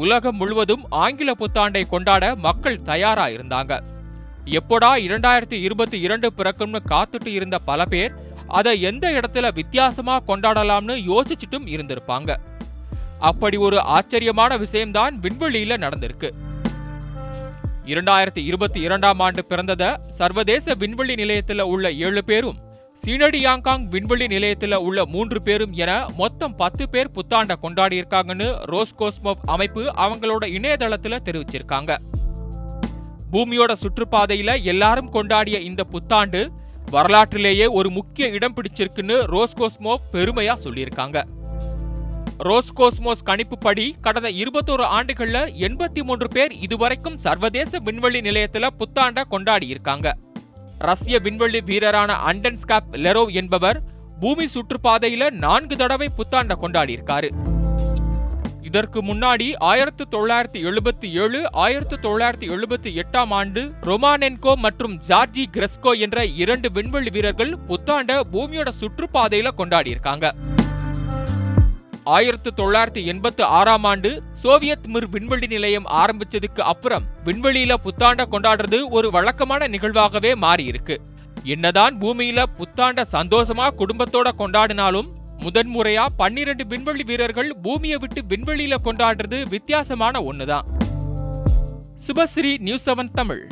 உலகம் முழுவதும் ஆங்கில புத்தாண்டை கொண்டாட மக்கள் தயாரா இருந்தாங்க எப்போடா இரண்டாயிரத்தி இருபத்தி இரண்டு பிறக்கும்னு காத்துட்டு இருந்த பல பேர் அதை எந்த இடத்துல வித்தியாசமா கொண்டாடலாம்னு யோசிச்சுட்டும் இருந்திருப்பாங்க. அப்படி ஒரு ஆச்சரியமான விஷயம்தான் விண்வெளியில நடந்திருக்கு. இரண்டாயிரத்தி இருபத்தி இரண்டாம் ஆண்டு பிறந்தத சர்வதேச விண்வெளி நிலையத்துல உள்ள ஏழு பேரும் சீனடியாங்காங் விண்வெளி நிலையத்தில் உள்ள மூன்று பேரும் என மொத்தம் பத்து பேர் புத்தாண்ட கொண்டாடியிருக்காங்கன்னு ரோஸ்கோஸ்மோப் அமைப்பு அவங்களோட இணையதளத்தில் தெரிவிச்சிருக்காங்க. பூமியோட சுற்றுப்பாதையில எல்லாரும் கொண்டாடிய இந்த புத்தாண்டு வரலாற்றிலேயே ஒரு முக்கிய இடம் பிடிச்சிருக்குன்னு ரோஸ்கோஸ்மோப் பெருமையா சொல்லியிருக்காங்க. ரோஸ்கோஸ்மோஸ் கணிப்புப்படி கடந்த இருபத்தோரு ஆண்டுகள்ல எண்பத்தி மூன்று பேர் இதுவரைக்கும் சர்வதேச விண்வெளி நிலையத்துல புத்தாண்ட கொண்டாடி இருக்காங்க ரஷ்ய விண்வெளி வீரரான அண்டன்ஸ்காப் லெரோவ் என்பவர் பூமி சுற்றுப்பாதையில நான்கு தடவை புத்தாண்ட கொண்டாடி இருக்காரு இதற்கு முன்னாடி ஆயிரத்து தொள்ளாயிரத்தி எழுபத்தி ஏழு ஆயிரத்து தொள்ளாயிரத்தி எழுபத்தி எட்டாம் ஆண்டு ரொமானென்கோ மற்றும் ஜார்ஜி கிரெஸ்கோ என்ற இரண்டு விண்வெளி வீரர்கள் புத்தாண்ட பூமியோட சுற்றுப்பாதையில கொண்டாடி இருக்காங்க ஆயிரத்து தொள்ளாயிரத்தி எண்பத்து ஆறாம் ஆண்டு சோவியத் மிர் விண்வெளி நிலையம் ஆரம்பிச்சதுக்கு அப்புறம் விண்வெளியில புத்தாண்ட கொண்டாடுறது ஒரு வழக்கமான நிகழ்வாகவே மாறியிருக்கு. என்னதான் பூமியில புத்தாண்ட சந்தோஷமா குடும்பத்தோட கொண்டாடினாலும் முதன்முறையா பன்னிரண்டு விண்வெளி வீரர்கள் பூமியை விட்டு விண்வெளியில கொண்டாடுறது வித்தியாசமான ஒண்ணுதான். Subhashree news seven Tamil.